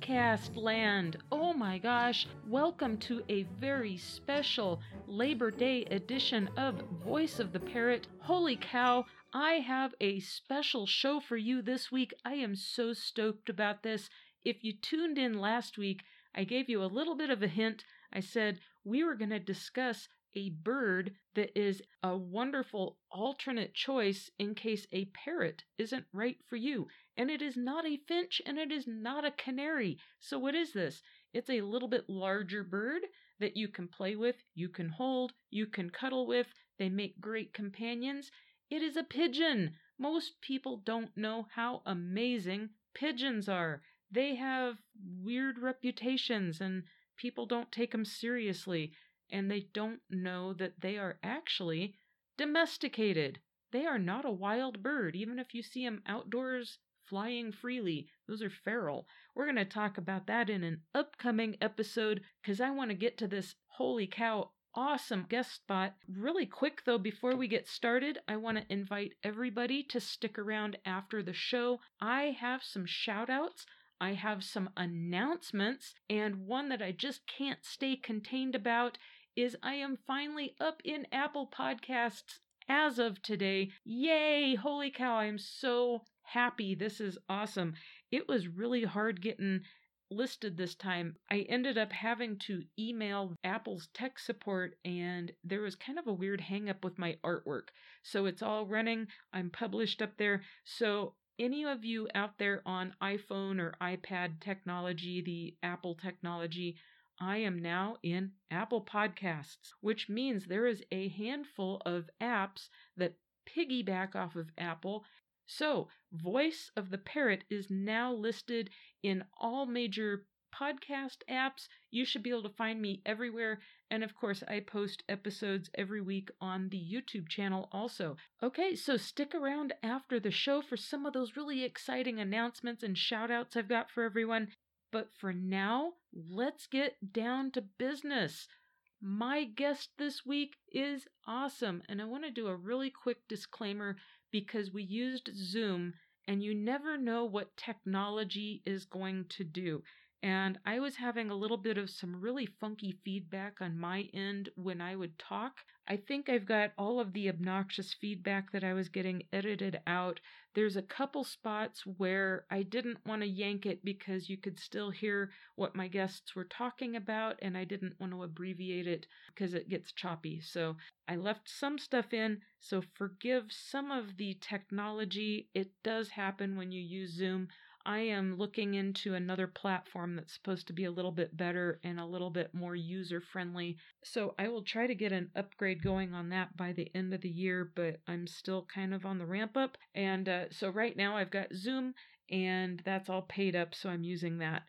podcast land. Oh my gosh, welcome to a very special Labor Day edition of Voice of the Parrot. Holy cow, I have a special show for you this week. I am so stoked about this. If you tuned in last week, I gave you a little bit of a hint. I said we were going to discuss a bird that is a wonderful alternate choice in case a parrot isn't right for you. And it is not a finch and it is not a canary. So, what is this? It's a little bit larger bird that you can play with, you can hold, you can cuddle with. They make great companions. It is a pigeon. Most people don't know how amazing pigeons are. They have weird reputations and people don't take them seriously and they don't know that they are actually domesticated. They are not a wild bird, even if you see them outdoors flying freely. Those are feral. We're going to talk about that in an upcoming episode because I want to get to this holy cow awesome guest spot. Really quick though, before we get started, I want to invite everybody to stick around after the show. I have some shout outs. I have some announcements, and one that I just can't stay contained about is I am finally up in Apple Podcasts as of today. Yay! Holy cow, I'm so happy. This is awesome. It was really hard getting listed this time. I ended up having to email Apple's tech support, and there was kind of a weird hangup with my artwork. So it's all running. I'm published up there. So any of you out there on iPhone or iPad technology, the Apple technology, I am now in Apple Podcasts, which means there is a handful of apps that piggyback off of Apple. So, Voice of the Parrot is now listed in all major podcast apps. You should be able to find me everywhere. And of course, I post episodes every week on the YouTube channel also. Okay, so stick around after the show for some of those really exciting announcements and shout outs I've got for everyone. But for now, let's get down to business. My guest this week is awesome, and I want to do a really quick disclaimer because we used Zoom, and you never know what technology is going to do. And I was having a little bit of some really funky feedback on my end when I would talk. I think I've got all of the obnoxious feedback that I was getting edited out. There's a couple spots where I didn't want to yank it because you could still hear what my guests were talking about, and I didn't want to abbreviate it because it gets choppy. So I left some stuff in, so forgive some of the technology. It does happen when you use Zoom. I am looking into another platform that's supposed to be a little bit better and a little bit more user friendly. So I will try to get an upgrade going on that by the end of the year, but I'm still kind of on the ramp up. And uh, so right now I've got Zoom and that's all paid up, so I'm using that.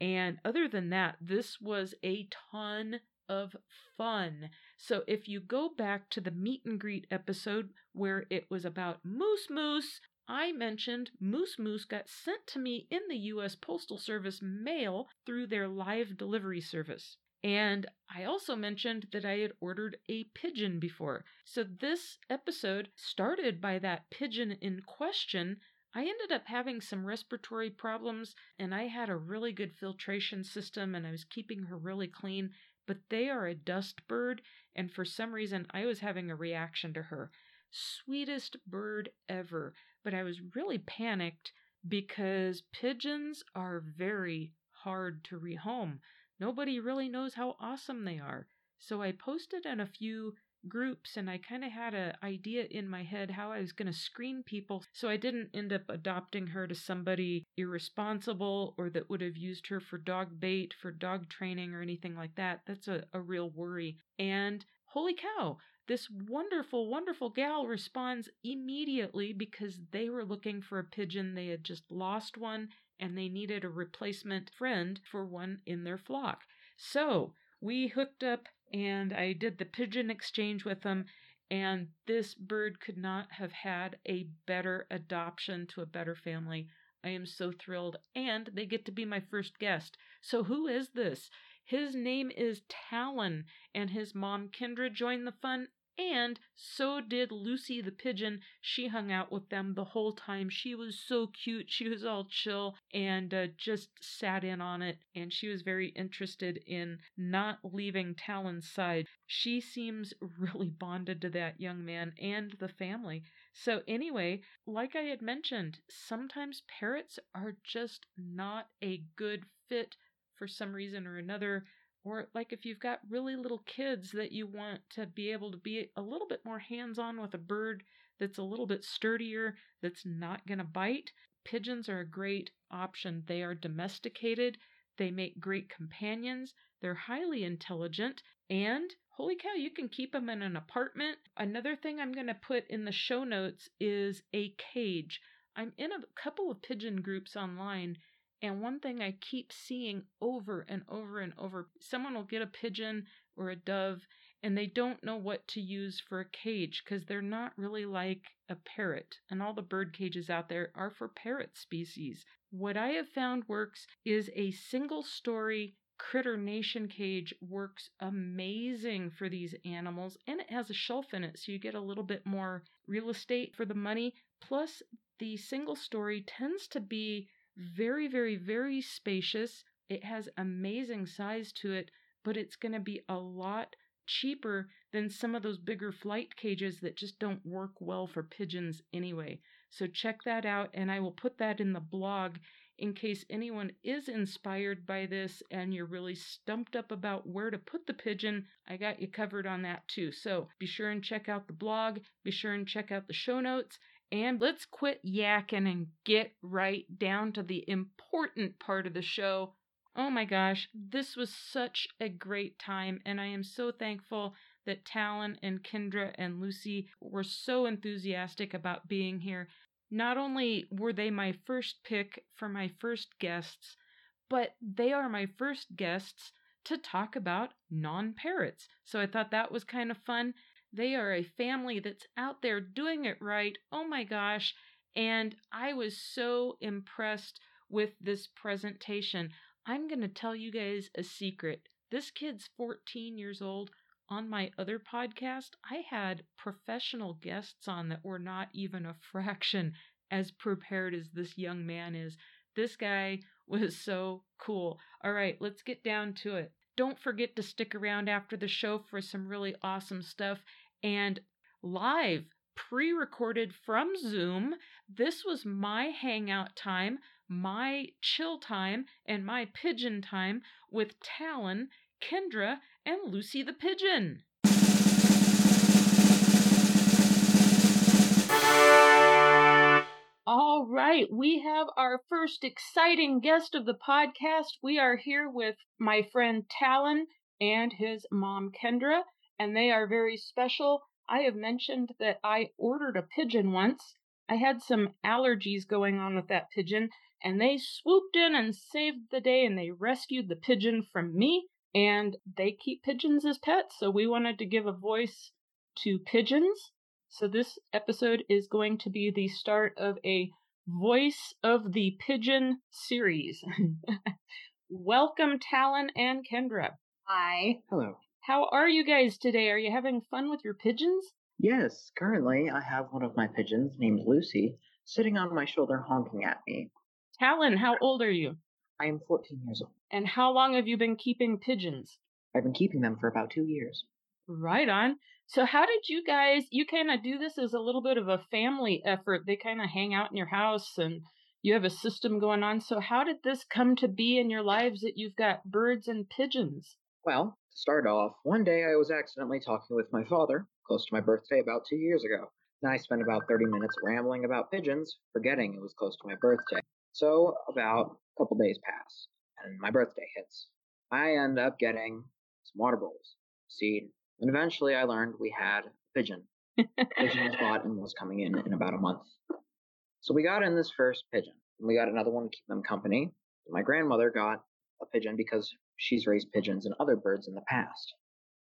And other than that, this was a ton of fun. So if you go back to the meet and greet episode where it was about Moose Moose, I mentioned Moose Moose got sent to me in the U.S. Postal Service mail through their live delivery service. And I also mentioned that I had ordered a pigeon before. So this episode started by that pigeon in question. I ended up having some respiratory problems and I had a really good filtration system and I was keeping her really clean. But they are a dust bird, and for some reason I was having a reaction to her sweetest bird ever. But I was really panicked because pigeons are very hard to rehome. Nobody really knows how awesome they are. So I posted in a few groups and I kind of had an idea in my head how I was going to screen people so I didn't end up adopting her to somebody irresponsible or that would have used her for dog bait, for dog training, or anything like that. That's a, a real worry. And holy cow, this wonderful, wonderful gal responds immediately because they were looking for a pigeon. They had just lost one and they needed a replacement friend for one in their flock. So we hooked up and I did the pigeon exchange with them. And this bird could not have had a better adoption to a better family. I am so thrilled. And they get to be my first guest. So, who is this? His name is Talon, and his mom Kyndra joined the fun And so did Lucy the pigeon. She hung out with them the whole time. She was so cute. She was all chill and uh, just sat in on it. And she was very interested in not leaving Talon's side. She seems really bonded to that young man and the family. So, anyway, like I had mentioned, sometimes parrots are just not a good fit for some reason or another. Or, like, if you've got really little kids that you want to be able to be a little bit more hands on with a bird that's a little bit sturdier, that's not going to bite, pigeons are a great option. They are domesticated, they make great companions, they're highly intelligent, and holy cow, you can keep them in an apartment. Another thing I'm going to put in the show notes is a cage. I'm in a couple of pigeon groups online and one thing I keep seeing over and over and over someone will get a pigeon or a dove and they don't know what to use for a cage because they're not really like a parrot. And all the bird cages out there are for parrot species. What I have found works is a single story Critter Nation cage works amazing for these animals and it has a shelf in it so you get a little bit more real estate for the money. Plus, the single story tends to be very, very, very spacious. It has amazing size to it, but it's going to be a lot cheaper than some of those bigger flight cages that just don't work well for pigeons anyway. So check that out, and I will put that in the blog in case anyone is inspired by this and you're really stumped up about where to put the pigeon. I got you covered on that too. So be sure and check out the blog, be sure and check out the show notes, and let's quit yakking and get right down to the important part of the show. Oh my gosh, this was such a great time, and I am so thankful that Talon and Kyndra and Lucy were so enthusiastic about being here. Not only were they my first pick for my first guests, but they are my first guests to talk about non parrots. So I thought that was kind of fun. They are a family that's out there doing it right. Oh my gosh. And I was so impressed with this presentation. I'm going to tell you guys a secret. This kid's 14 years old. On my other podcast, I had professional guests on that were not even a fraction as prepared as this young man is. This guy was so cool. All right, let's get down to it. Don't forget to stick around after the show for some really awesome stuff and live pre recorded from Zoom. This was my hangout time, my chill time, and my pigeon time with Talon, Kyndra, and Lucy the Pigeon. All right, we have our first exciting guest of the podcast. We are here with my friend Talon and his mom Kyndra and they are very special. I have mentioned that I ordered a pigeon once. I had some allergies going on with that pigeon, and they swooped in and saved the day and they rescued the pigeon from me. And they keep pigeons as pets, so we wanted to give a voice to pigeons. So this episode is going to be the start of a Voice of the Pigeon series. Welcome, Talon and Kyndra. Hi. Hello. How are you guys today? Are you having fun with your pigeons? Yes, currently I have one of my pigeons named Lucy sitting on my shoulder honking at me. Talon, how old are you? I am 14 years old. And how long have you been keeping pigeons? I've been keeping them for about two years. Right on. So, how did you guys, you kind of do this as a little bit of a family effort? They kind of hang out in your house and you have a system going on. So, how did this come to be in your lives that you've got birds and pigeons? Well, to start off, one day I was accidentally talking with my father, close to my birthday about two years ago. And I spent about 30 minutes rambling about pigeons, forgetting it was close to my birthday. So, about a couple days pass, and my birthday hits. I end up getting some water bowls, seed, and eventually I learned we had a pigeon. pigeon was bought and was coming in in about a month. So we got in this first pigeon, and we got another one to keep them company. My grandmother got a pigeon because she's raised pigeons and other birds in the past.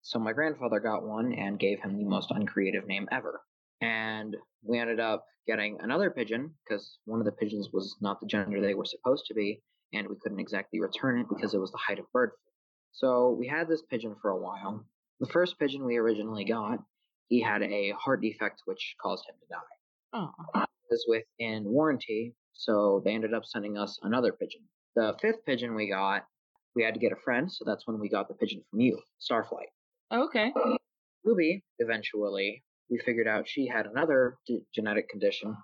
So my grandfather got one and gave him the most uncreative name ever. And we ended up getting another pigeon because one of the pigeons was not the gender they were supposed to be, and we couldn't exactly return it because it was the height of bird flu. So we had this pigeon for a while. The first pigeon we originally got, he had a heart defect which caused him to die. Oh. It was within warranty, so they ended up sending us another pigeon. The fifth pigeon we got, we had to get a friend, so that's when we got the pigeon from you, Starflight. Okay. Ruby, eventually, we figured out she had another d- genetic condition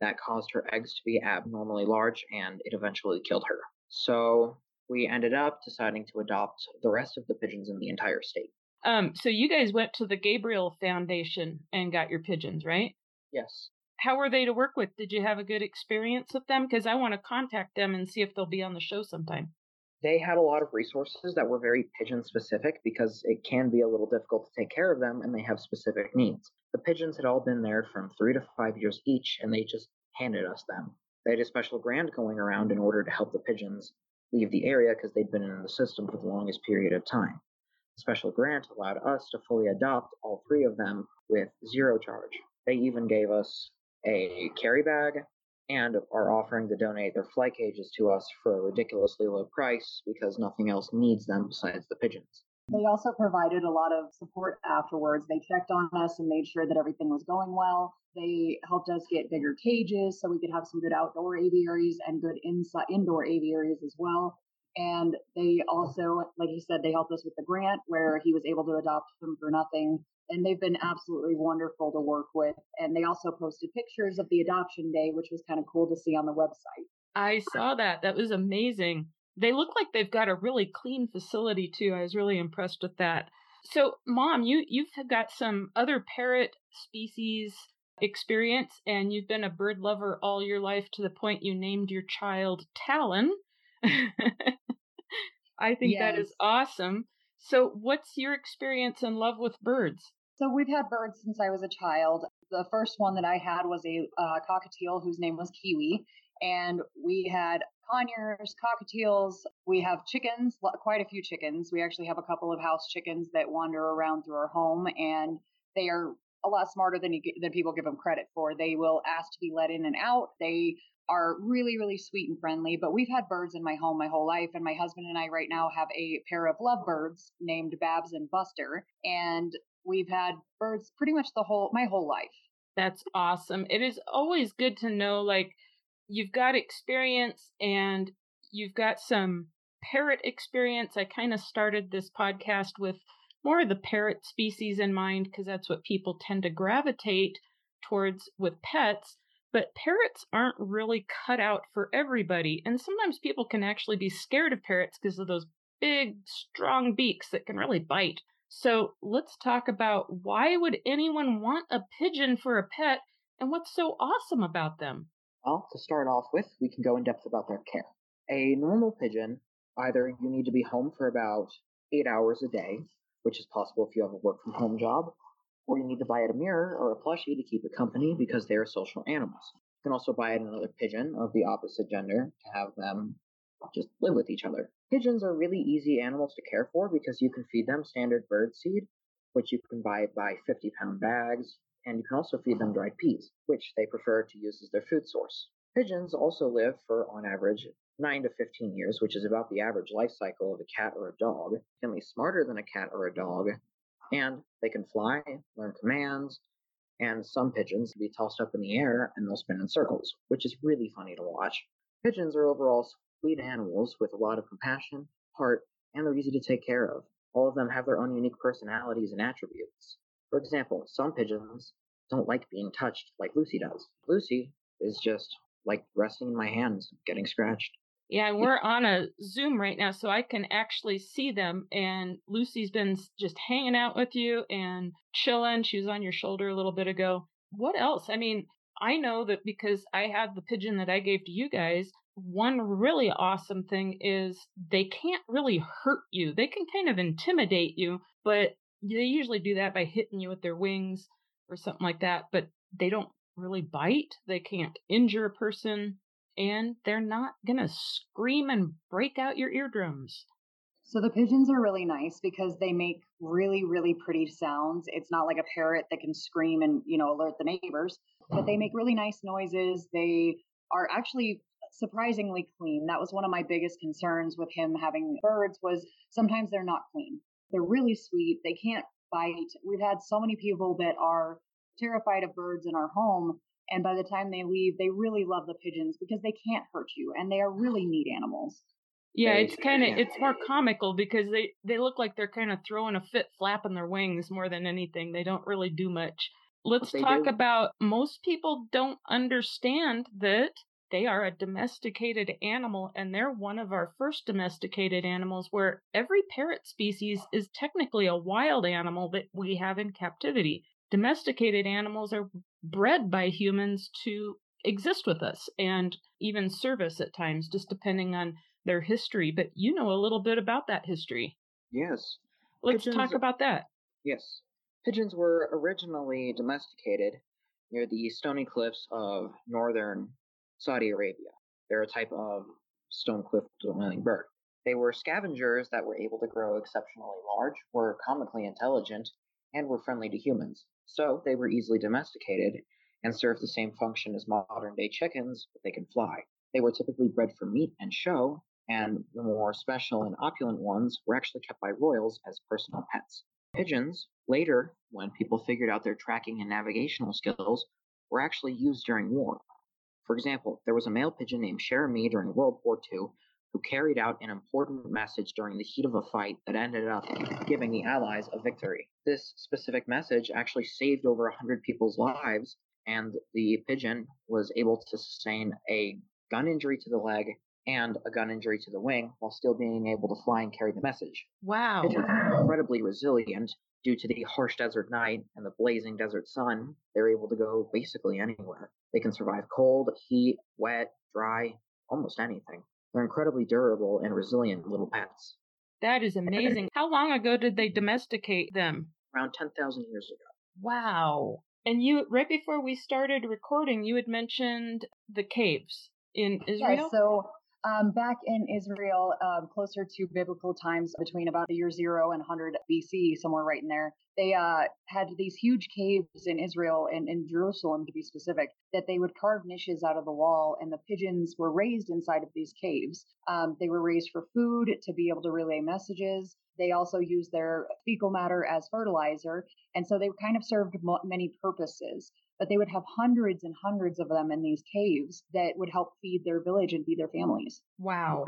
that caused her eggs to be abnormally large, and it eventually killed her. So we ended up deciding to adopt the rest of the pigeons in the entire state. Um, so you guys went to the Gabriel Foundation and got your pigeons, right? Yes. How were they to work with? Did you have a good experience with them? Because I want to contact them and see if they'll be on the show sometime. They had a lot of resources that were very pigeon specific because it can be a little difficult to take care of them and they have specific needs. The pigeons had all been there from three to five years each and they just handed us them. They had a special grant going around in order to help the pigeons leave the area because they'd been in the system for the longest period of time. The special grant allowed us to fully adopt all three of them with zero charge. They even gave us a carry bag and are offering to donate their fly cages to us for a ridiculously low price because nothing else needs them besides the pigeons. They also provided a lot of support afterwards. They checked on us and made sure that everything was going well. They helped us get bigger cages so we could have some good outdoor aviaries and good inside indoor aviaries as well. And they also, like you said, they helped us with the grant where he was able to adopt them for nothing. And they've been absolutely wonderful to work with. And they also posted pictures of the adoption day, which was kind of cool to see on the website. I saw that. That was amazing. They look like they've got a really clean facility too. I was really impressed with that. So, mom, you you've got some other parrot species experience and you've been a bird lover all your life to the point you named your child Talon. I think that is awesome. So, what's your experience and love with birds? So we've had birds since I was a child. The first one that I had was a uh, cockatiel whose name was Kiwi, and we had conures, cockatiels. We have chickens, quite a few chickens. We actually have a couple of house chickens that wander around through our home, and they are a lot smarter than you than people give them credit for. They will ask to be let in and out. They are really, really sweet and friendly. But we've had birds in my home my whole life, and my husband and I right now have a pair of lovebirds named Babs and Buster, and we've had birds pretty much the whole my whole life. That's awesome. It is always good to know like you've got experience and you've got some parrot experience. I kind of started this podcast with more of the parrot species in mind because that's what people tend to gravitate towards with pets. But parrots aren't really cut out for everybody. And sometimes people can actually be scared of parrots because of those big, strong beaks that can really bite. So let's talk about why would anyone want a pigeon for a pet and what's so awesome about them? Well, to start off with, we can go in depth about their care. A normal pigeon, either you need to be home for about eight hours a day, which is possible if you have a work from home job, or you need to buy it a mirror or a plushie to keep it company because they are social animals. You can also buy it another pigeon of the opposite gender to have them just live with each other. Pigeons are really easy animals to care for because you can feed them standard bird seed, which you can buy by 50 pound bags, and you can also feed them dried peas, which they prefer to use as their food source. Pigeons also live for, on average, 9 to 15 years, which is about the average life cycle of a cat or a dog. They smarter than a cat or a dog, and they can fly, learn commands, and some pigeons can be tossed up in the air and they'll spin in circles, which is really funny to watch. Pigeons are overall sweet animals with a lot of compassion, heart, and they're easy to take care of. All of them have their own unique personalities and attributes. For example, some pigeons don't like being touched like Lucy does. Lucy is just like resting in my hands, getting scratched. Yeah, and we're on a Zoom right now, so I can actually see them. And Lucy's been just hanging out with you and chilling. She was on your shoulder a little bit ago. What else? I mean, I know that because I had the pigeon that I gave to you guys, one really awesome thing is they can't really hurt you. They can kind of intimidate you, but they usually do that by hitting you with their wings or something like that. But they don't really bite. They can't injure a person and they're not gonna scream and break out your eardrums. So the pigeons are really nice because they make really, really pretty sounds. It's not like a parrot that can scream and, you know, alert the neighbors, but they make really nice noises. They are actually surprisingly clean. That was one of my biggest concerns with him having birds was sometimes they're not clean. They're really sweet. They can't bite. We've had so many people that are terrified of birds in our home. And by the time they leave, they really love the pigeons because they can't hurt you and they are really neat animals. Yeah, it's kind of it's more comical because they they look like they're kind of throwing a fit, flapping their wings more than anything. They don't really do much. Let's talk do. about most people don't understand that they are a domesticated animal and they're one of our first domesticated animals where every parrot species is technically a wild animal that we have in captivity. Domesticated animals are bred by humans to exist with us and even service at times, just depending on their history. But you know a little bit about that history. Yes. Let's Pigeons- talk about that. Yes. Pigeons were originally domesticated near the stony cliffs of northern Saudi Arabia. They're a type of stone cliff dwelling bird. They were scavengers that were able to grow exceptionally large, were comically intelligent, and were friendly to humans. So they were easily domesticated and served the same function as modern day chickens, but they can fly. They were typically bred for meat and show, and the more special and opulent ones were actually kept by royals as personal pets. Pigeons, later, when people figured out their tracking and navigational skills, were actually used during war. For example, there was a male pigeon named Cher Ami during World War II who carried out an important message during the heat of a fight that ended up giving the Allies a victory. This specific message actually saved over 100 people's lives, and the pigeon was able to sustain a gun injury to the leg and a gun injury to the wing while still being able to fly and carry the message. Wow. Pigeons are incredibly resilient due to the harsh desert night and the blazing desert sun. They're able to go basically anywhere. They can survive cold, heat, wet, dry, almost anything. They're incredibly durable and resilient little pets. That is amazing. How long ago did they domesticate them? Around 10,000 years ago. Wow. And you, right before we started recording, you had mentioned the caves in Israel. Yeah, so um, back in Israel, um, closer to biblical times, between about the year zero and 100 BC, somewhere right in there, they uh, had these huge caves in Israel and in Jerusalem, to be specific, that they would carve niches out of the wall, and the pigeons were raised inside of these caves. Um, they were raised for food to be able to relay messages. They also used their fecal matter as fertilizer, and so they kind of served mo- many purposes but they would have hundreds and hundreds of them in these caves that would help feed their village and feed their families. Wow.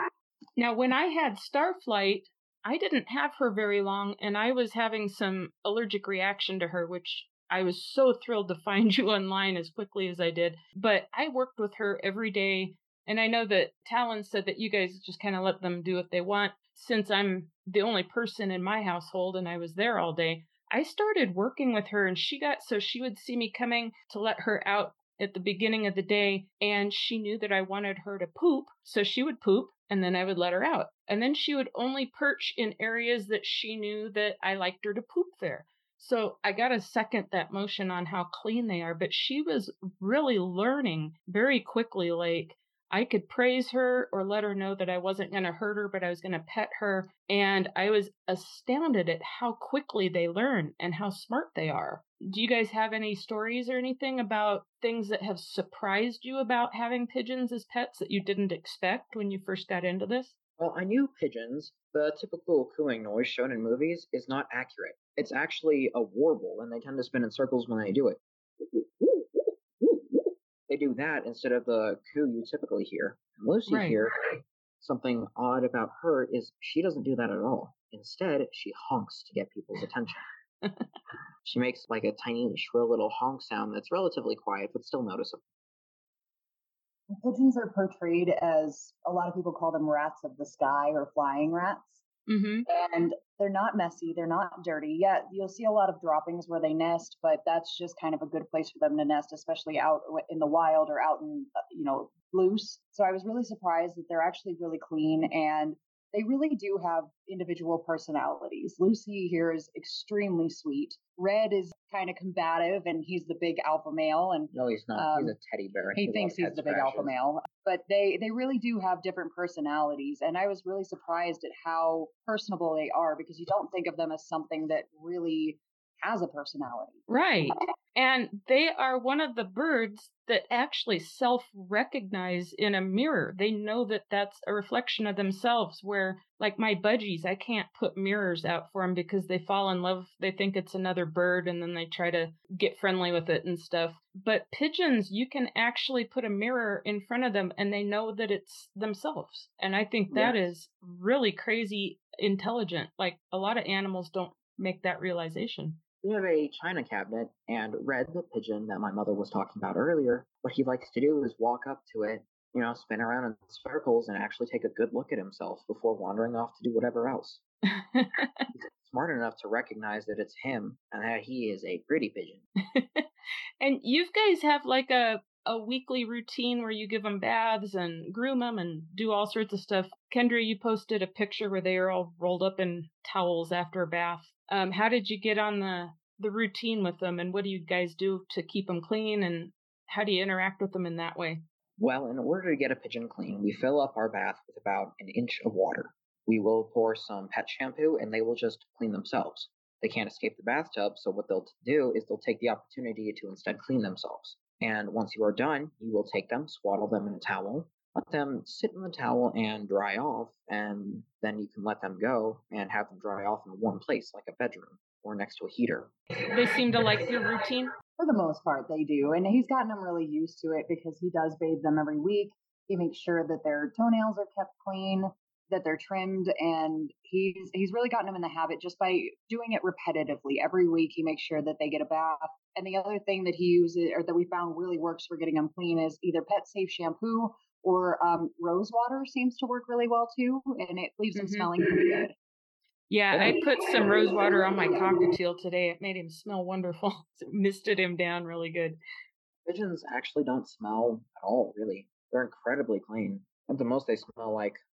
Now, when I had Starflight, I didn't have her very long, and I was having some allergic reaction to her, which I was so thrilled to find you online as quickly as I did. But I worked with her every day, and I know that Talon said that you guys just kind of let them do what they want. Since I'm the only person in my household and I was there all day, I started working with her, and she got so she would see me coming to let her out at the beginning of the day, and she knew that I wanted her to poop, so she would poop, and then I would let her out. And then she would only perch in areas that she knew that I liked her to poop there. So I got to second that motion on how clean they are, but she was really learning very quickly, like, I could praise her or let her know that I wasn't going to hurt her, but I was going to pet her. And I was astounded at how quickly they learn and how smart they are. Do you guys have any stories or anything about things that have surprised you about having pigeons as pets that you didn't expect when you first got into this? Well, I knew pigeons. The typical cooing noise shown in movies is not accurate. It's actually a warble, and they tend to spin in circles when they do it. They do that instead of the coo you typically hear. And Lucy Right. here, something odd about her is she doesn't do that at all. Instead, she honks to get people's attention. She makes like a tiny, shrill little honk sound that's relatively quiet but still noticeable. Pigeons are portrayed as a lot of people call them rats of the sky or flying rats. Mm-hmm. And they're not messy, they're not dirty. Yet you'll see a lot of droppings where they nest, but that's just kind of a good place for them to nest, especially out in the wild or out in, uh, you know, loose. So I was really surprised that they're actually really clean and they really do have individual personalities. Lucy here is extremely sweet. Red is kind of combative and he's the big alpha male and No, he's not. he's Um, a teddy bear. and he does a lot thinks he's head the big alpha male but they they really do have different personalities and i was really surprised at how personable they are because you don't think of them as something that really has a personality Right. And they are one of the birds that actually self recognize in a mirror. They know that that's a reflection of themselves. Where, like my budgies, I can't put mirrors out for them because they fall in love. They think it's another bird and then they try to get friendly with it and stuff. But pigeons, you can actually put a mirror in front of them and they know that it's themselves. And I think that Yes. is really crazy intelligent. Like a lot of animals don't make that realization. We have a china cabinet, and Red, the pigeon that my mother was talking about earlier, what he likes to do is walk up to it, you know, spin around in circles and actually take a good look at himself before wandering off to do whatever else. Smart enough to recognize that it's him and that he is a pretty pigeon. and you guys have like a a weekly routine where you give them baths and groom them and do all sorts of stuff. Kyndra, you posted a picture where they are all rolled up in towels after a bath. Um, how did you get on the the routine with them, and what do you guys do to keep them clean, and how do you interact with them in that way? Well, in order to get a pigeon clean, we fill up our bath with about an inch of water. We will pour some pet shampoo and they will just clean themselves. They can't escape the bathtub, so what they'll do is they'll take the opportunity to instead clean themselves. And once you are done, you will take them, swaddle them in a towel, let them sit in the towel and dry off, and then you can let them go and have them dry off in a warm place like a bedroom or next to a heater. They seem to like your routine. For the most part, they do. And he's gotten them really used to it because he does bathe them every week. He makes sure that their toenails are kept clean, that they're trimmed, and he's he's really gotten them in the habit just by doing it repetitively. Every week, he makes sure that they get a bath. And the other thing that he uses, or that we found really works for getting them clean, is either pet safe shampoo or um, rose water seems to work really well too, and it leaves them Mhm. smelling pretty good. Yeah, I put some rose water on my cockatiel today. It made him smell wonderful. It misted him down really good. Pigeons actually don't smell at all, really. They're incredibly clean. At the most, they smell like just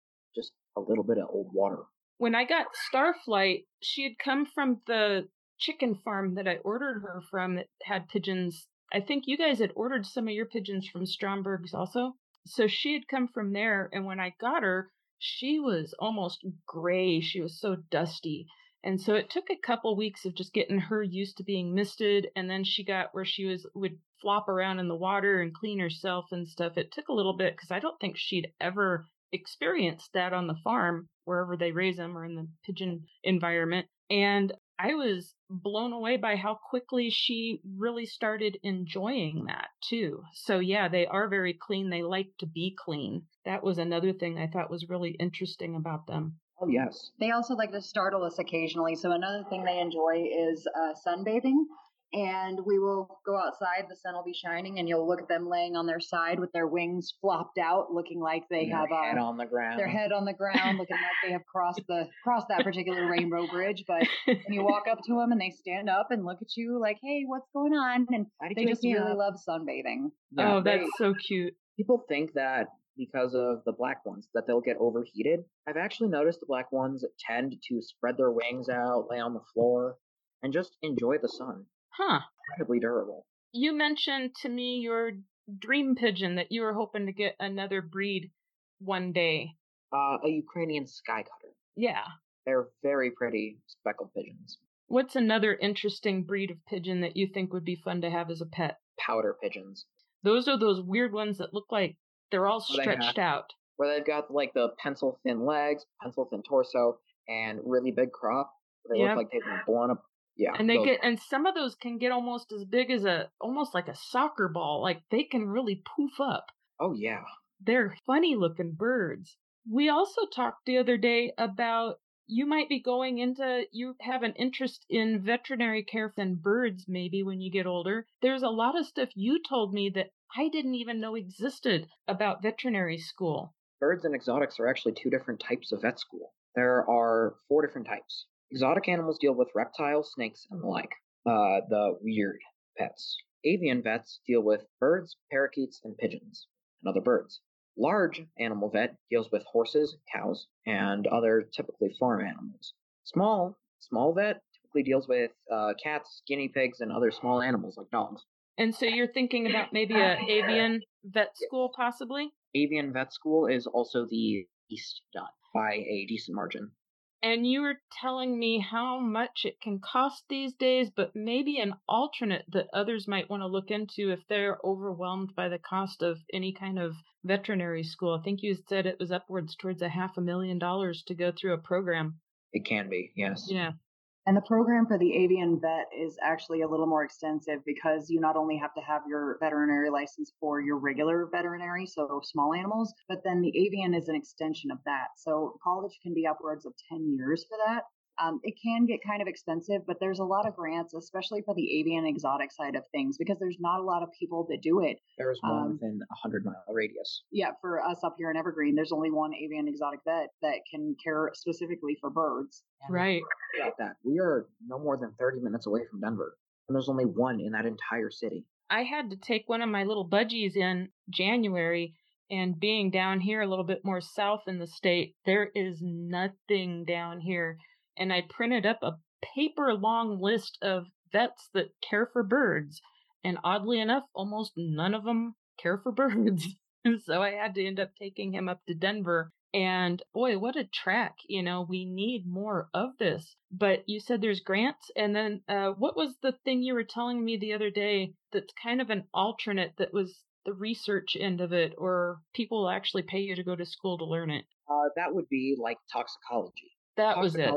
a little bit of old water. when I got Starflight, she had come from the chicken farm that I ordered her from that had pigeons. I think you guys had ordered some of your pigeons from Stromberg's also. So she had come from there, and when I got her, she was almost gray. She was so dusty. And so it took a couple weeks of just getting her used to being misted, and then she got where she was would flop around in the water and clean herself and stuff. It took a little bit because I don't think she'd ever experienced that on the farm wherever they raise them or in the pigeon environment. And I was blown away by how quickly she really started enjoying that too. So yeah, they are very clean. They like to be clean. That was another thing I thought was really interesting about them. Oh, yes. They also like to startle us occasionally. So another thing they enjoy is uh, sunbathing. And we will go outside. The sun will be shining, and you'll look at them laying on their side with their wings flopped out, looking like they their have head uh, on the ground. their head on the ground, looking like they have crossed the crossed that particular rainbow bridge. But when you walk up to them and they stand up and look at you like, "Hey, what's going on?" and Why did they you just wake me really up? love sunbathing. Yeah, oh, that's they- so cute. people think that because of the black ones that they'll get overheated. I've actually noticed the black ones tend to spread their wings out, lay on the floor, and just enjoy the sun. Huh. Incredibly durable. You mentioned to me your dream pigeon that you were hoping to get another breed one day. Uh, a Ukrainian sky cutter. Yeah. They're very pretty speckled pigeons. What's another interesting breed of pigeon that you think would be fun to have as a pet? Pouter pigeons. Those are those weird ones that look like they're all Oh, they stretched out. Where they've got like the pencil thin legs, pencil thin torso, and really big crop. They Yep. look like they've been blown up. Yeah. And they those- get and some of those can get almost as big as a almost like a soccer ball. Like they can really poof up. Oh yeah. They're funny looking birds. We also talked the other day about you might be going into you have an interest in veterinary care and birds maybe when you get older. There's a lot of stuff you told me that I didn't even know existed about veterinary school. Birds and exotics are actually two different types of vet school. There are four different types. Exotic animals deal with reptiles, snakes, and the like. Uh, the weird pets. Avian vets deal with birds, parakeets, and pigeons, and other birds. Large animal vet deals with horses, cows, and other typically farm animals. Small, small vet typically deals with uh, cats, guinea pigs, and other small animals like dogs. And so you're thinking about maybe a avian vet school possibly? Avian vet school is also the least done by a decent margin. And you were telling me how much it can cost these days, but maybe an alternate that others might want to look into if they're overwhelmed by the cost of any kind of veterinary school. I think you said it was upwards towards a half a million dollars to go through a program. It can be, yes. Yeah. And the program for the avian vet is actually a little more extensive because you not only have to have your veterinary license for your regular veterinary, so small animals, but then the avian is an extension of that. So college can be upwards of 10 years for that. Um, it can get kind of expensive, but there's a lot of grants, especially for the avian exotic side of things, because there's not a lot of people that do it. There's one um, within a hundred mile radius. Yeah, for us up here in Evergreen, there's only one avian exotic vet that can care specifically for birds. right. About that, we are no more than 30 minutes away from Denver, and there's only one in that entire city. I had to take one of my little budgies in January and being down here a little bit more south in the state, there is nothing down here and I printed up a paper long list of vets that care for birds. And oddly enough, almost none of them care for birds. so I had to end up taking him up to Denver. And boy, what a track. You know, we need more of this. But you said there's grants. And then uh, what was the thing you were telling me the other day that's kind of an alternate that was the research end of it, or people actually pay you to go to school to learn it? Uh, that would be like toxicology. That was it.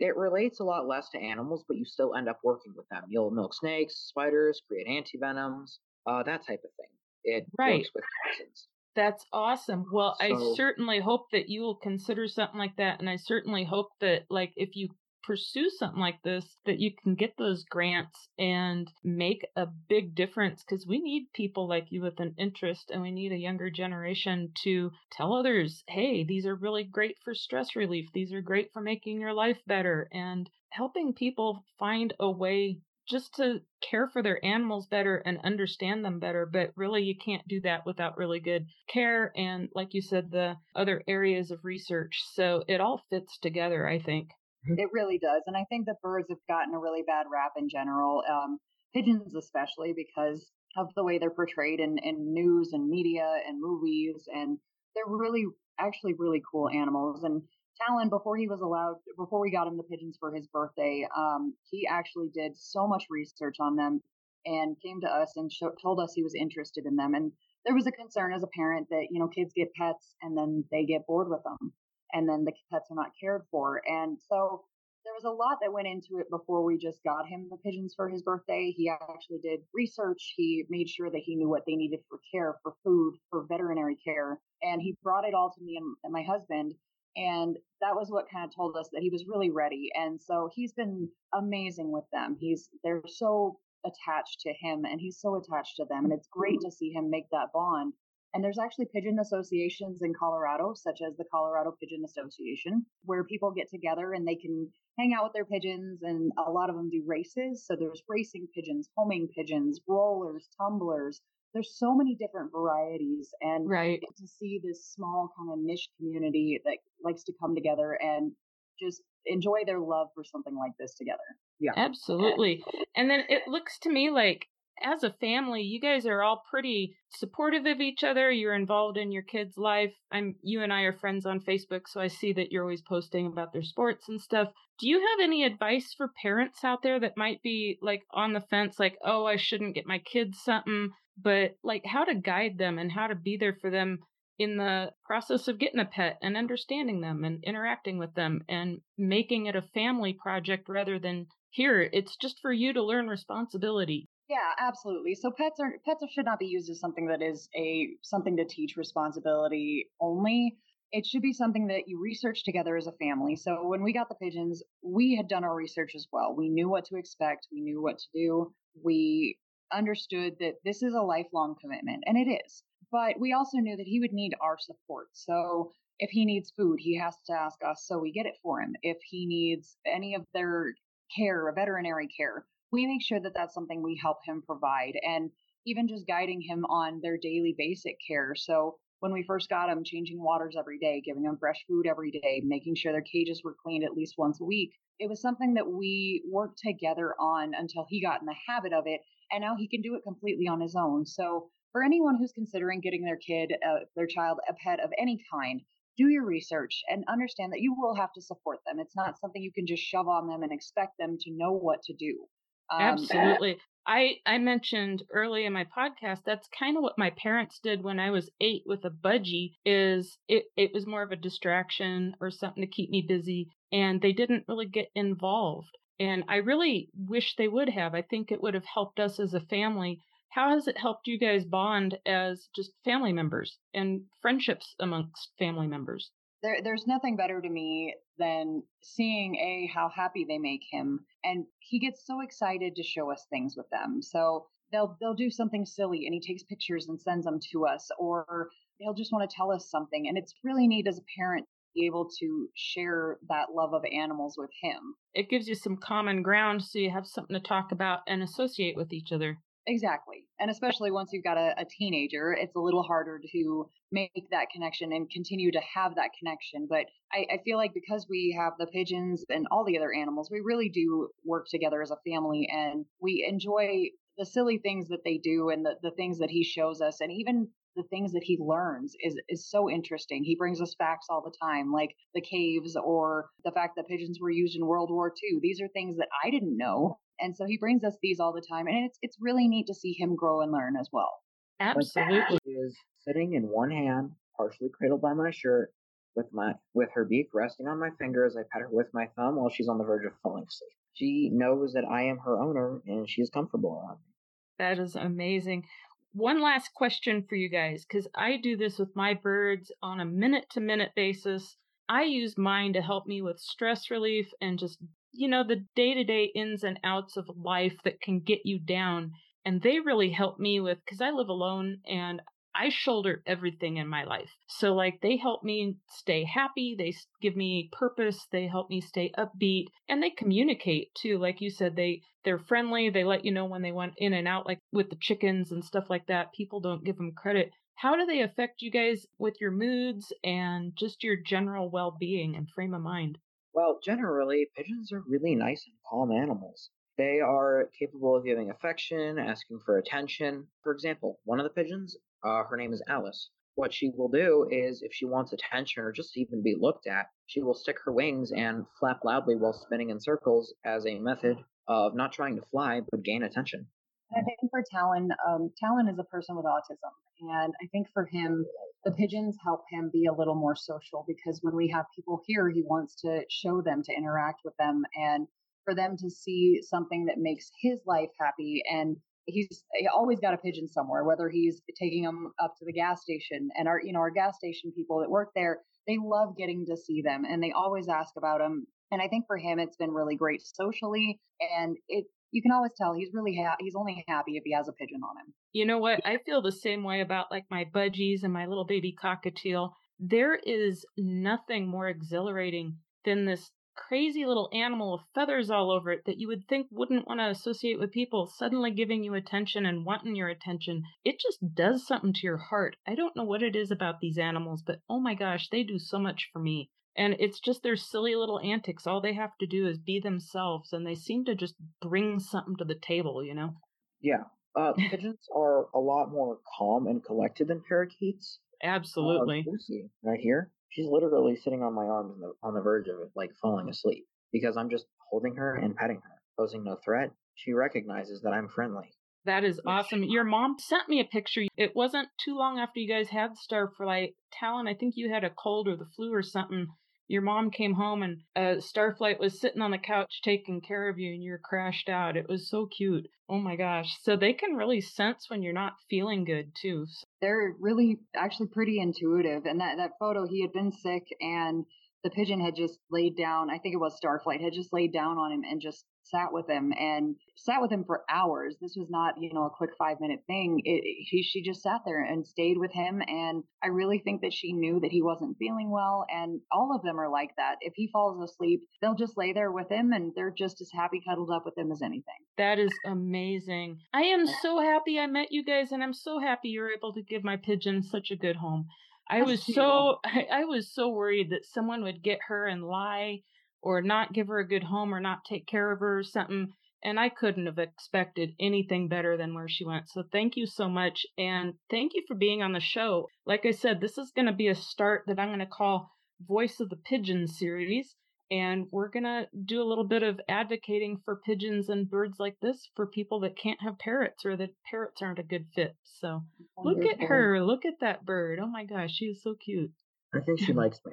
It relates a lot less to animals, but you still end up working with them. You'll milk snakes, spiders, create antivenoms, uh, that type of thing. It right. works with toxins. That's awesome. Well, so, I certainly hope that you will consider something like that, and I certainly hope that, like, if you pursue something like this that you can get those grants and make a big difference because we need people like you with an interest and we need a younger generation to tell others hey these are really great for stress relief these are great for making your life better and helping people find a way just to care for their animals better and understand them better. But really, you can't do that without really good care and, like you said, the other areas of research. So it all fits together, I think. Mm-hmm. It really does. And I think that birds have gotten a really bad rap in general, um, pigeons especially, because of the way they're portrayed in, in news and media and movies. And they're really, actually really cool animals. And Talon, before he was allowed, before we got him the pigeons for his birthday, um, he actually did so much research on them and came to us and show, told us he was interested in them. And there was a concern as a parent that, you know, kids get pets and then they get bored with them and then the pets are not cared for. And so there was a lot that went into it before we just got him the pigeons for his birthday. He actually did research. He made sure that he knew what they needed for care, for food, for veterinary care. And he brought it all to me and, my husband. And that was what kind of told us that he was really ready. And so he's been amazing with them. He's, they're so attached to him and he's so attached to them. And it's great to see him make that bond. And there's actually pigeon associations in Colorado, such as the Colorado Pigeon Association, where people get together and they can hang out with their pigeons. And a lot of them do races. So there's racing pigeons, homing pigeons, rollers, tumblers. There's so many different varieties. And right. to see this small kind of niche community that likes to come together and just enjoy their love for something like this together. Yeah. Absolutely. And then it looks to me like as a family, you guys are all pretty supportive of each other. You're involved in your kids' life. I'm you and I are friends on Facebook, so I see that you're always posting about their sports and stuff. Do you have any advice for parents out there that might be like on the fence like, "Oh, I shouldn't get my kids something," but like how to guide them and how to be there for them in the process of getting a pet and understanding them and interacting with them and making it a family project rather than here it's just for you to learn responsibility yeah, absolutely. So pets are pets should not be used as something that is a something to teach responsibility only. It should be something that you research together as a family. So when we got the pigeons, we had done our research as well. We knew what to expect, we knew what to do. We understood that this is a lifelong commitment, and it is. But we also knew that he would need our support. So if he needs food, he has to ask us so we get it for him. If he needs any of their care, a veterinary care, we make sure that that's something we help him provide and even just guiding him on their daily basic care. So when we first got him, changing waters every day, giving him fresh food every day, making sure their cages were cleaned at least once a week. It was something that we worked together on until he got in the habit of it. And now he can do it completely on his own. So for anyone who's considering getting their kid, uh, their child, a pet of any kind, do your research and understand that you will have to support them. It's not something you can just shove on them and expect them to know what to do. Um, Absolutely. I, I mentioned early in my podcast that's kind of what my parents did when I was eight with a budgie is it, it was more of a distraction or something to keep me busy and they didn't really get involved. And I really wish they would have. I think it would have helped us as a family. How has it helped you guys bond as just family members and friendships amongst family members? There, there's nothing better to me than seeing a how happy they make him, and he gets so excited to show us things with them. So they'll they'll do something silly, and he takes pictures and sends them to us, or they'll just want to tell us something, and it's really neat as a parent to be able to share that love of animals with him. It gives you some common ground so you have something to talk about and associate with each other. Exactly. And especially once you've got a, a, teenager, it's a little harder to make that connection and continue to have that connection. But I, I, feel like because we have the pigeons and all the other animals, we really do work together as a family and we enjoy the silly things that they do and the, the things that he shows us and even the things that he learns is is so interesting. He brings us facts all the time, like the caves or the fact that pigeons were used in World War II. These are things that I didn't know, and so he brings us these all the time, and it's it's really neat to see him grow and learn as well. Absolutely, is sitting in one hand, partially cradled by my shirt, with my with her beak resting on my finger as I pet her with my thumb while she's on the verge of falling asleep. She knows that I am her owner, and she is comfortable around me. That is amazing one last question for you guys because I do this with my birds on a minute to minute basis. I use mine to help me with stress relief and just, you know, the day to day ins and outs of life that can get you down. And they really help me with, because I live alone and I shoulder everything in my life. So, like, they help me stay happy. They give me purpose. They help me stay upbeat and they communicate too. Like you said, they, they're friendly. They let you know when they went in and out, like with the chickens and stuff like that. People don't give them credit. How do they affect you guys with your moods and just your general well being and frame of mind? Well, generally, pigeons are really nice and calm animals. They are capable of giving affection, asking for attention. For example, one of the pigeons uh, her name is Alice. What she will do is, if she wants attention or just even be looked at, she will stick her wings and flap loudly while spinning in circles as a method of not trying to fly but gain attention. And I think for Talon, um, Talon is a person with autism. And I think for him, the pigeons help him be a little more social because when we have people here, he wants to show them, to interact with them, and for them to see something that makes his life happy and he's he always got a pigeon somewhere, whether he's taking them up to the gas station. And our, you know, our gas station people that work there, they love getting to see them and they always ask about them. And I think for him, it's been really great socially. And it, you can always tell he's really happy. He's only happy if he has a pigeon on him. You know what? I feel the same way about like my budgies and my little baby cockatiel. There is nothing more exhilarating than this crazy little animal with feathers all over it that you would think wouldn't want to associate with people suddenly giving you attention and wanting your attention. It just does something to your heart. I don't know what it is about these animals, but oh my gosh, they do so much for me. And it's just their silly little antics. All they have to do is be themselves, and they seem to just bring something to the table, you know? Yeah. Uh, pigeons are a lot more calm and collected than parakeets. Absolutely. Uh, right here, she's literally sitting on my arms on the, on the verge of it, like falling asleep, because I'm just holding her and petting her, posing no threat. She recognizes that I'm friendly. That is awesome. Your mom sent me a picture. It wasn't too long after you guys had Starflight. Talon, I think you had a cold or the flu or something your mom came home and uh, Starflight was sitting on the couch taking care of you and you're crashed out. It was so cute. Oh my gosh. So they can really sense when you're not feeling good too. They're really actually pretty intuitive. And that, that photo, he had been sick and the pigeon had just laid down. I think it was Starflight had just laid down on him and just sat with him and sat with him for hours. This was not, you know, a quick five minute thing. It, she, she just sat there and stayed with him. And I really think that she knew that he wasn't feeling well. And all of them are like that. If he falls asleep, they'll just lay there with him and they're just as happy cuddled up with him as anything. That is amazing. I am so happy I met you guys and I'm so happy you're able to give my pigeon such a good home. I was so I, I was so worried that someone would get her and lie or not give her a good home or not take care of her or something. and I couldn't have expected anything better than where she went. So thank you so much. And thank you for being on the show. Like I said, this is going to be a start that I'm going to call Voice of the Pigeon series. And we're going to do a little bit of advocating for pigeons and birds like this for people that can't have parrots or that parrots aren't a good fit. So look at her. Look at that bird. Oh my gosh, she is so cute. I think she likes me.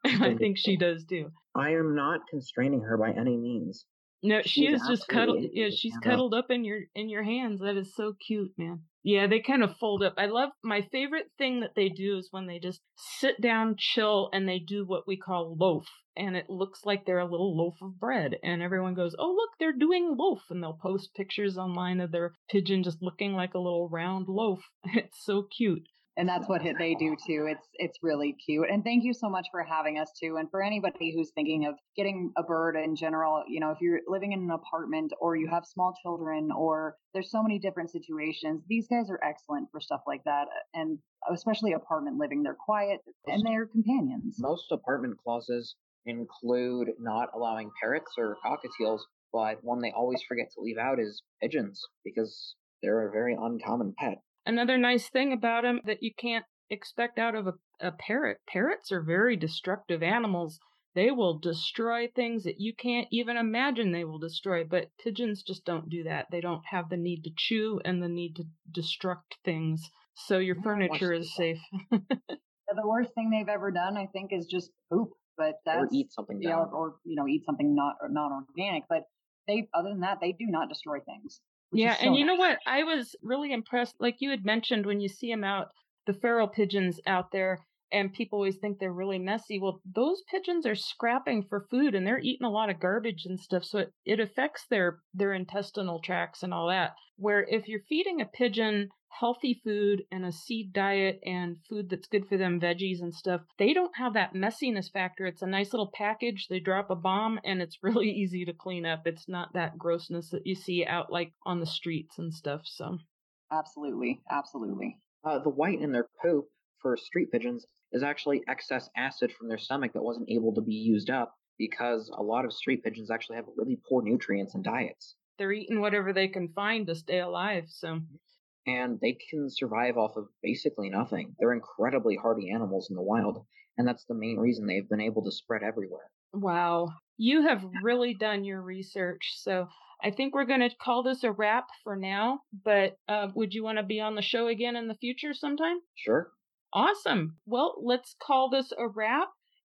I think she does too. I am not constraining her by any means. No, she She's is just cuddled. Yeah, she's up. cuddled up in your in your hands. That is so cute, man. Yeah, they kind of fold up. I love my favorite thing that they do is when they just sit down, chill, and they do what we call loaf, and it looks like they're a little loaf of bread, and everyone goes, "Oh, look, they're doing loaf," and they'll post pictures online of their pigeon just looking like a little round loaf. It's so cute. And that's what they do too. It's it's really cute. And thank you so much for having us too. And for anybody who's thinking of getting a bird in general, you know, if you're living in an apartment or you have small children or there's so many different situations, these guys are excellent for stuff like that. And especially apartment living, they're quiet and they're companions. Most apartment clauses include not allowing parrots or cockatiels, but one they always forget to leave out is pigeons because they're a very uncommon pet. Another nice thing about them that you can't expect out of a, a parrot. Parrots are very destructive animals. They will destroy things that you can't even imagine they will destroy, but pigeons just don't do that. They don't have the need to chew and the need to destruct things. So your Yeah, furniture is the- safe. The worst thing they've ever done, I think, is just poop. But that's or eat something yeah, or, or you know, eat something not not organic. But they, other than that, they do not destroy things. Yeah, so and you know what? I was really impressed. Like you had mentioned, when you see them out, the feral pigeons out there, and people always think they're really messy. Well, those pigeons are scrapping for food, and they're eating a lot of garbage and stuff, so it, it affects their their intestinal tracts and all that. Where if you're feeding a pigeon healthy food and a seed diet and food that's good for them, veggies and stuff, they don't have that messiness factor. It's a nice little package. They drop a bomb, and it's really easy to clean up. It's not that grossness that you see out like on the streets and stuff. So Absolutely, absolutely. Uh, the white in their poop for street pigeons is actually excess acid from their stomach that wasn't able to be used up because a lot of street pigeons actually have really poor nutrients and diets. they're eating whatever they can find to stay alive. So And they can survive off of basically nothing. They're incredibly hardy animals in the wild, and that's the main reason they've been able to spread everywhere. Wow. You have really done your research. So I think we're going to call this a wrap for now. But uh, would you want to be on the show again in the future sometime? Sure. Awesome. Well, let's call this a wrap.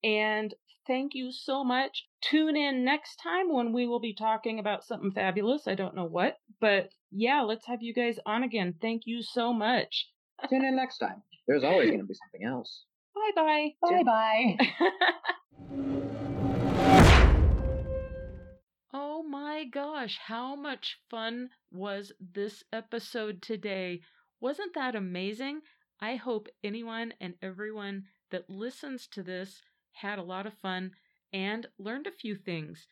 And thank you so much. Tune in next time when we will be talking about something fabulous. I don't know what, but yeah, let's have you guys on again. Thank you so much. Tune in next time. There's always going to be something else. Bye bye. Bye bye. oh my gosh, how much fun was this episode today? Wasn't that amazing? I hope anyone and everyone that listens to this had a lot of fun and learned a few things.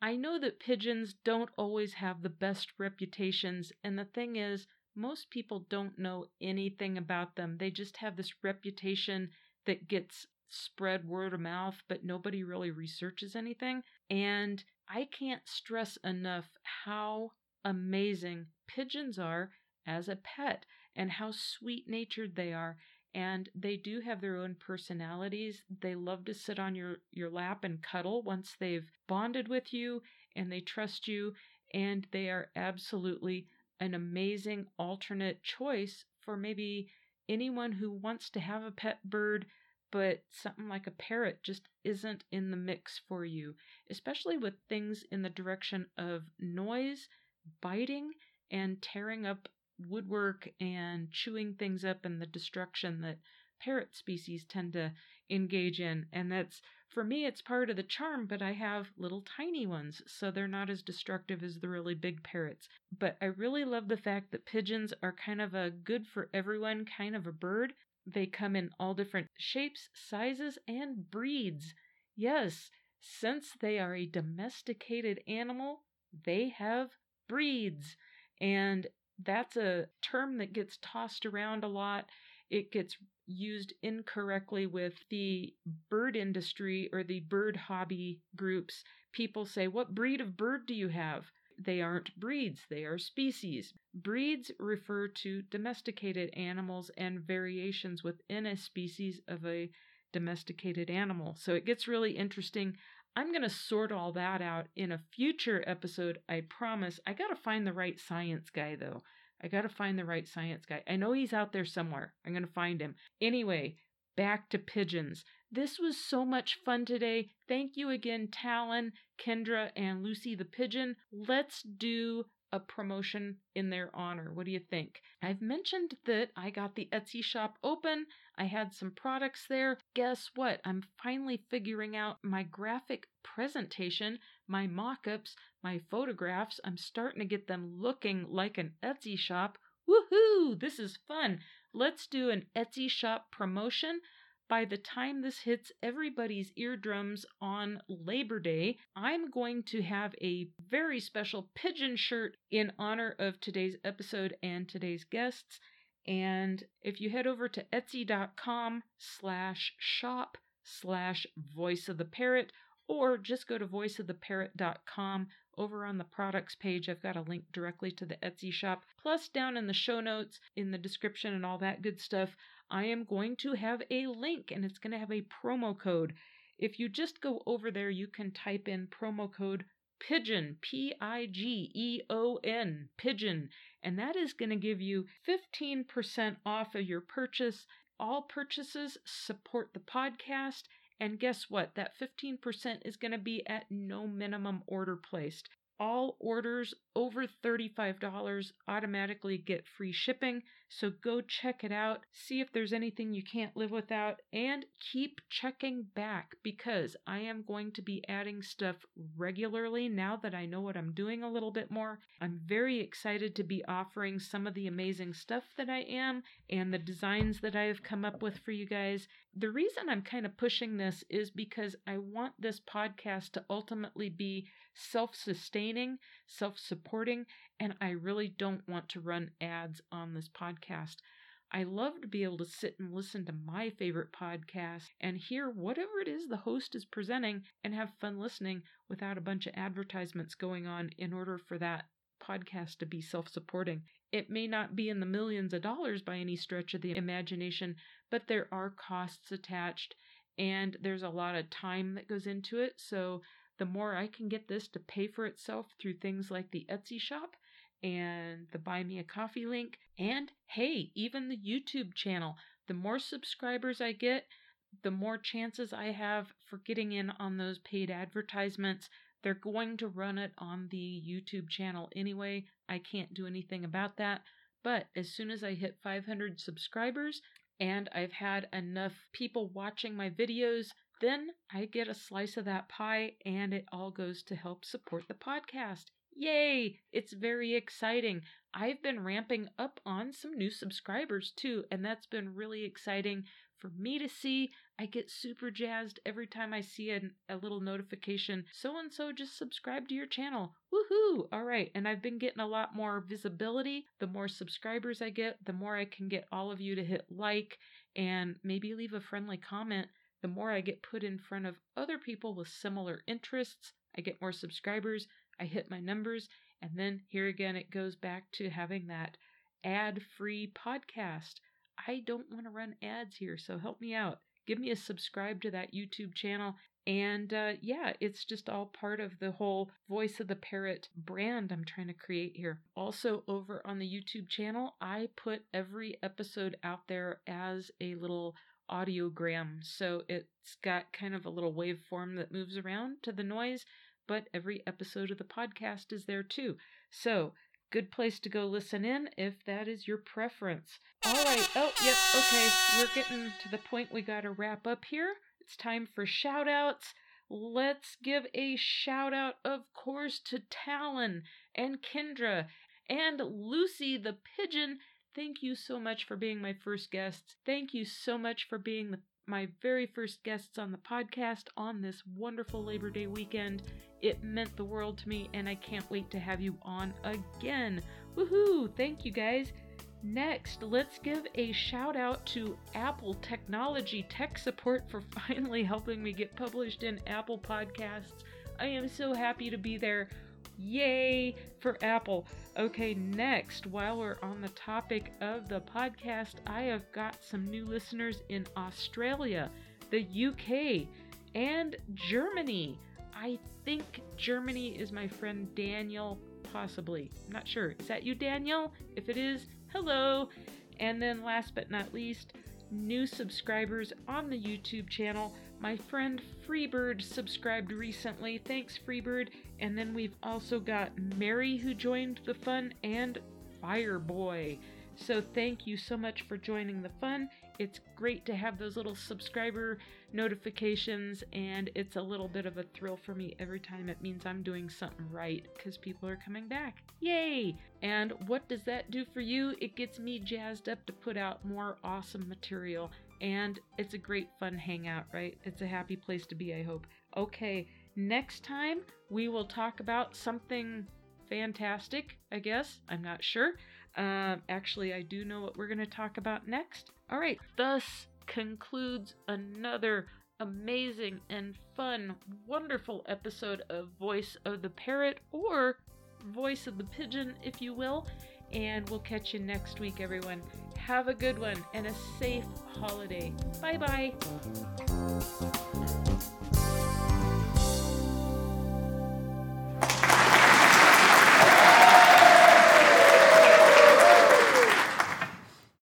I know that pigeons don't always have the best reputations, and the thing is, most people don't know anything about them. They just have this reputation that gets spread word of mouth, but nobody really researches anything. And I can't stress enough how amazing pigeons are as a pet and how sweet natured they are. And they do have their own personalities. They love to sit on your, your lap and cuddle once they've bonded with you and they trust you. And they are absolutely an amazing alternate choice for maybe anyone who wants to have a pet bird but something like a parrot just isn't in the mix for you, especially with things in the direction of noise, biting, and tearing up woodwork and chewing things up and the destruction that parrot species tend to engage in. And that's, for me, it's part of the charm, but I have little tiny ones, so they're not as destructive as the really big parrots. But I really love the fact that pigeons are kind of a good for everyone kind of a bird. They come in all different shapes, sizes, and breeds. Yes, since they are a domesticated animal, they have breeds. And that's a term that gets tossed around a lot. It gets used incorrectly with the bird industry or the bird hobby groups. People say, What breed of bird do you have? They aren't breeds, they are species. Breeds refer to domesticated animals and variations within a species of a domesticated animal. So it gets really interesting. I'm going to sort all that out in a future episode, I promise. I got to find the right science guy, though. I got to find the right science guy. I know he's out there somewhere. I'm going to find him. Anyway, back to pigeons. This was so much fun today. Thank you again, Talon, Kyndra, and Lucy the Pigeon. Let's do a promotion in their honor. What do you think? I've mentioned that I got the Etsy shop open. I had some products there. Guess what? I'm finally figuring out my graphic presentation, my mock ups, my photographs. I'm starting to get them looking like an Etsy shop. Woohoo! This is fun. Let's do an Etsy shop promotion. By the time this hits everybody's eardrums on Labor Day, I'm going to have a very special pigeon shirt in honor of today's episode and today's guests. And if you head over to etsy.com slash shop slash voice of the parrot, or just go to voiceoftheparrot.com over on the products page. I've got a link directly to the Etsy shop. Plus, down in the show notes, in the description, and all that good stuff, I am going to have a link and it's going to have a promo code. If you just go over there, you can type in promo code Pigeon, P I G E O N, Pigeon, and that is going to give you 15% off of your purchase. All purchases support the podcast, and guess what? That 15% is going to be at no minimum order placed. All orders over $35 automatically get free shipping, so go check it out, see if there's anything you can't live without, and keep checking back because I am going to be adding stuff regularly now that I know what I'm doing a little bit more. I'm very excited to be offering some of the amazing stuff that I am and the designs that I have come up with for you guys. The reason I'm kind of pushing this is because I want this podcast to ultimately be self sustaining, self supporting, and I really don't want to run ads on this podcast. I love to be able to sit and listen to my favorite podcast and hear whatever it is the host is presenting and have fun listening without a bunch of advertisements going on in order for that podcast to be self supporting. It may not be in the millions of dollars by any stretch of the imagination, but there are costs attached and there's a lot of time that goes into it. So the more I can get this to pay for itself through things like the Etsy shop and the Buy Me a Coffee link, and hey, even the YouTube channel. The more subscribers I get, the more chances I have for getting in on those paid advertisements. They're going to run it on the YouTube channel anyway. I can't do anything about that. But as soon as I hit 500 subscribers and I've had enough people watching my videos then I get a slice of that pie and it all goes to help support the podcast. Yay! It's very exciting. I've been ramping up on some new subscribers too, and that's been really exciting for me to see. I get super jazzed every time I see a, a little notification. So and so just subscribed to your channel. Woohoo! All right, and I've been getting a lot more visibility. The more subscribers I get, the more I can get all of you to hit like and maybe leave a friendly comment the more I get put in front of other people with similar interests, I get more subscribers, I hit my numbers, and then here again it goes back to having that ad free podcast. I don't want to run ads here, so help me out. Give me a subscribe to that YouTube channel. And uh, yeah, it's just all part of the whole Voice of the Parrot brand I'm trying to create here. Also, over on the YouTube channel, I put every episode out there as a little audiogram. So it's got kind of a little waveform that moves around to the noise, but every episode of the podcast is there too. So good place to go listen in if that is your preference. All right. Oh, yep. Okay. We're getting to the point we got to wrap up here. It's time for shout outs. Let's give a shout out, of course, to Talon and Kyndra and Lucy the Pigeon Thank you so much for being my first guests. Thank you so much for being the, my very first guests on the podcast on this wonderful Labor Day weekend. It meant the world to me, and I can't wait to have you on again. Woohoo! Thank you guys. Next, let's give a shout out to Apple Technology Tech Support for finally helping me get published in Apple Podcasts. I am so happy to be there. Yay for Apple. Okay, next, while we're on the topic of the podcast, I have got some new listeners in Australia, the UK, and Germany. I think Germany is my friend Daniel, possibly. I'm not sure. Is that you, Daniel? If it is, hello. And then, last but not least, new subscribers on the YouTube channel. My friend Freebird subscribed recently. Thanks, Freebird. And then we've also got Mary who joined the fun and Fireboy. So thank you so much for joining the fun. It's great to have those little subscriber notifications, and it's a little bit of a thrill for me every time it means I'm doing something right because people are coming back. Yay! And what does that do for you? It gets me jazzed up to put out more awesome material, and it's a great fun hangout, right? It's a happy place to be, I hope. Okay, next time we will talk about something fantastic, I guess. I'm not sure. Um, actually, I do know what we're going to talk about next. All right, thus concludes another amazing and fun, wonderful episode of Voice of the Parrot or Voice of the Pigeon, if you will. And we'll catch you next week, everyone. Have a good one and a safe holiday. Bye bye.